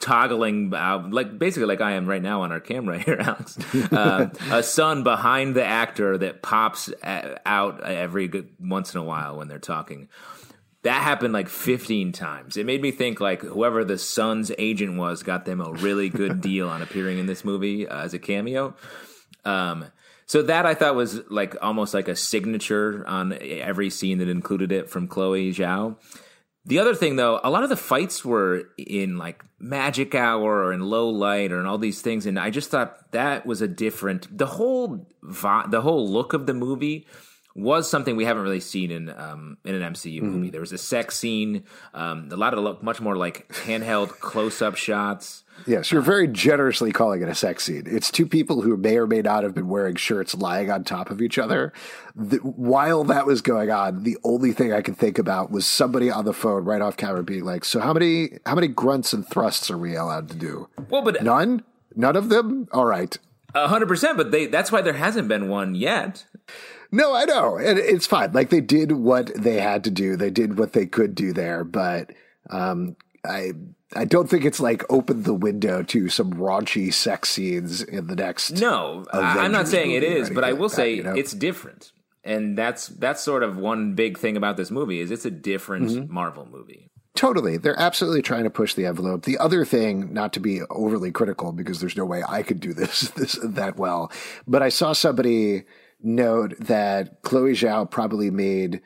toggling uh, like basically like I am right now on our camera here, Alex. Uh, a sun behind the actor that pops out every good, once in a while when they're talking. That happened like 15 times. It made me think like whoever the son's agent was got them a really good deal on appearing in this movie uh, as a cameo. Um, so that I thought was like almost like a signature on every scene that included it from Chloe Zhao. The other thing, though, a lot of the fights were in like magic hour or in low light or in all these things, and I just thought that was a different. The whole the whole look of the movie was something we haven't really seen in um, in an MCU mm-hmm. movie. There was a sex scene, um, a lot of look much more like handheld close up shots. Yes, you're very generously calling it a sex scene. It's two people who may or may not have been wearing shirts lying on top of each other. The, while that was going on, the only thing I could think about was somebody on the phone right off camera being like, "So how many how many grunts and thrusts are we allowed to do?" Well, but none, none of them. All right, hundred percent. But they that's why there hasn't been one yet. No, I know, and it's fine. Like they did what they had to do. They did what they could do there, but um, I I don't think it's like open the window to some raunchy sex scenes in the next. No, Avengers I'm not saying it is, but I will like say you know? it's different, and that's that's sort of one big thing about this movie is it's a different mm-hmm. Marvel movie. Totally. They're absolutely trying to push the envelope. The other thing, not to be overly critical because there's no way I could do this, this that well, but I saw somebody note that Chloe Zhao probably made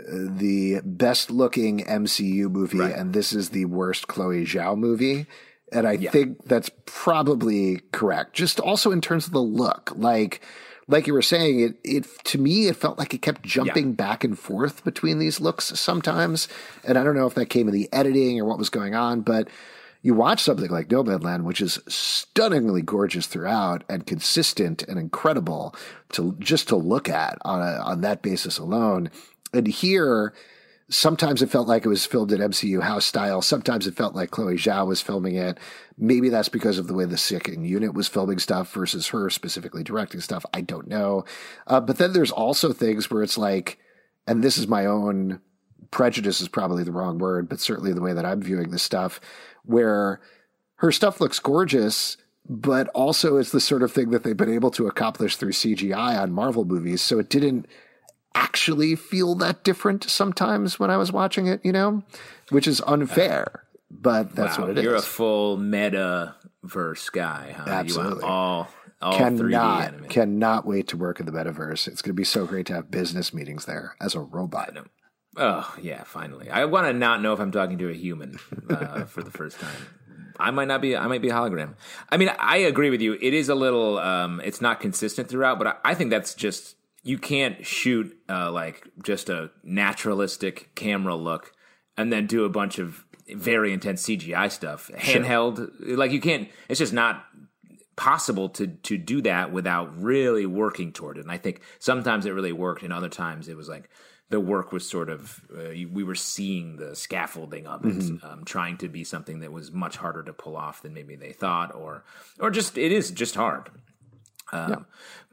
uh, the best looking MCU movie, right. and this is the worst Chloe Zhao movie. And I yeah. think that's probably correct. Just also in terms of the look, like, like you were saying, it, it, to me, it felt like it kept jumping yeah. back and forth between these looks sometimes. And I don't know if that came in the editing or what was going on, but you watch something like Nomadland, which is stunningly gorgeous throughout and consistent and incredible to just to look at on a, on that basis alone. And here, sometimes it felt like it was filmed in MCU house style. Sometimes it felt like Chloe Zhao was filming it. Maybe that's because of the way the second unit was filming stuff versus her specifically directing stuff. I don't know. Uh, but then there's also things where it's like, and this is my own prejudice is probably the wrong word, but certainly the way that I'm viewing this stuff, where her stuff looks gorgeous, but also it's the sort of thing that they've been able to accomplish through CGI on Marvel movies. So it didn't actually feel that different sometimes when I was watching it, you know, which is unfair. But that's wow, what it you're is. a full meta verse guy, huh? Absolutely. all all cannot cannot wait to work in the metaverse. It's going to be so great to have business meetings there as a robot. Oh yeah, finally. I want to not know if I'm talking to a human uh, for the first time. I might not be. I might be a hologram. I mean, I agree with you. It is a little. Um, it's not consistent throughout, but I, I think that's just you can't shoot uh, like just a naturalistic camera look and then do a bunch of very intense CGI stuff handheld. Sure. Like you can't. It's just not possible to to do that without really working toward it. And I think sometimes it really worked, and other times it was like the work was sort of uh, we were seeing the scaffolding of it, mm-hmm. um, trying to be something that was much harder to pull off than maybe they thought, or or just it is just hard. Um, yeah.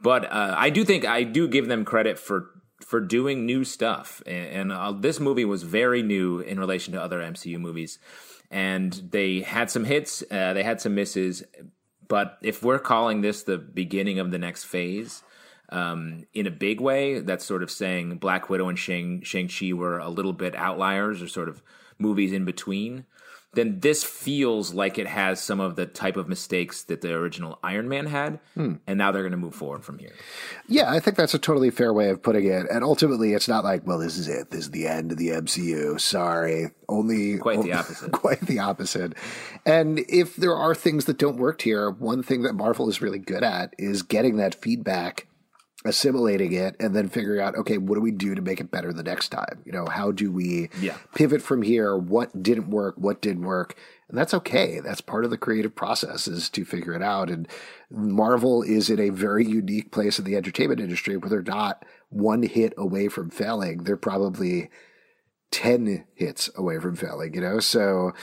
But uh, I do think I do give them credit for for doing new stuff, and, and uh, this movie was very new in relation to other MCU movies, and they had some hits, uh, they had some misses, but if we're calling this the beginning of the next phase. Um, in a big way, that's sort of saying Black Widow and Shang Shang Chi were a little bit outliers, or sort of movies in between then this feels like it has some of the type of mistakes that the original Iron Man had, hmm. and now they're going to move forward from here. Yeah, I think that's a totally fair way of putting it. And ultimately, it's not like, well, this is it. This is the end of the MCU. Sorry, only quite the opposite. Quite the opposite. And if there are things that don't work here, one thing that Marvel is really good at is getting that feedback assimilating it and then figuring out okay what do we do to make it better the next time? You know how do we yeah. pivot from here? What didn't work? What did work? And that's okay. That's part of the creative process is to figure it out. And marvel is in a very unique place in the entertainment industry where they're not one hit away from failing. They're probably 10 hits away from failing you know? So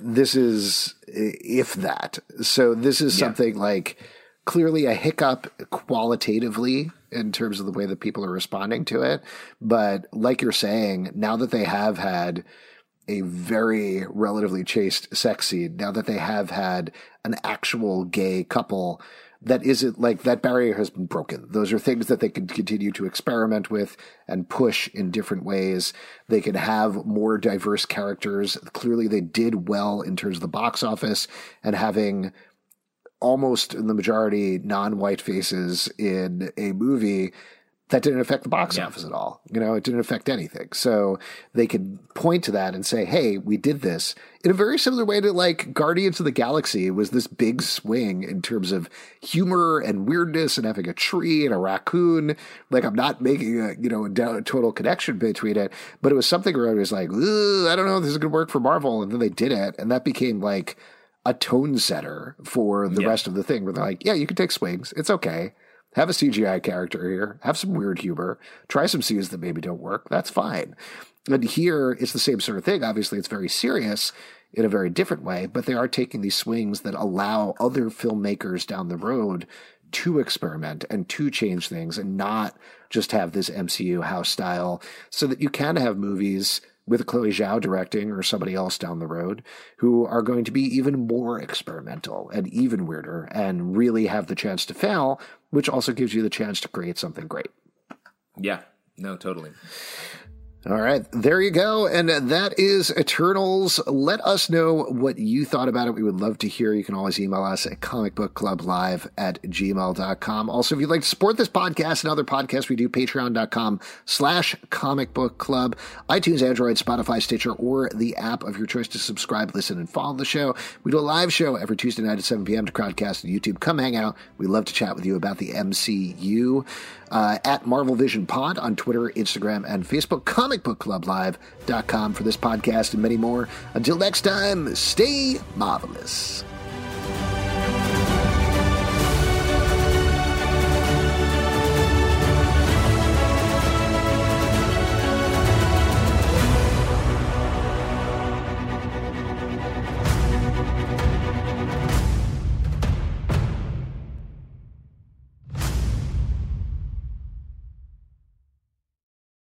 this is if that. So this is something like clearly a hiccup qualitatively in terms of the way that people are responding to it. But like you're saying, now that they have had a very relatively chaste sex scene, now that they have had an actual gay couple, that isn't like that barrier has been broken. Those are things that they can continue to experiment with and push in different ways. They can have more diverse characters. Clearly, they did well in terms of the box office and having almost in the majority non-white faces in a movie that didn't affect the box yeah. office at all. You know, it didn't affect anything. So they could point to that and say, "Hey, we did this." In a very similar way to like Guardians of the Galaxy was this big swing in terms of humor and weirdness and having a tree and a raccoon. Like I'm not making a, you know, a total connection between it, but it was something where I was like, "I don't know if this is going to work for Marvel." And then they did it, and that became like a tone setter for the yeah. rest of the thing where they're like, yeah, you can take swings. It's okay. Have a CGI character here. Have some weird humor. Try some scenes that maybe don't work. That's fine. And here it's the same sort of thing. Obviously, it's very serious in a very different way, but they are taking these swings that allow other filmmakers down the road to experiment and to change things and not just have this MCU house style so that you can have movies with Chloe Zhao directing or somebody else down the road who are going to be even more experimental and even weirder and really have the chance to fail, which also gives you the chance to create something great. Yeah, no, totally. All right, there you go. And that is Eternals. Let us know what you thought about it. We would love to hear. You can always email us at comicbookclublive at gmail.com. Also, if you'd like to support this podcast and other podcasts we do, patreon.com slash comicbookclub, iTunes, Android, Spotify, Stitcher, or the app of your choice to subscribe, listen, and follow the show. We do a live show every Tuesday night at 7 p.m. to Crowdcast and YouTube. Come hang out. We love to chat with you about the MCU uh, at Marvel Vision Pod on Twitter, Instagram, and Facebook, comicbookclublive.com for this podcast and many more. Until next time, stay marvelous.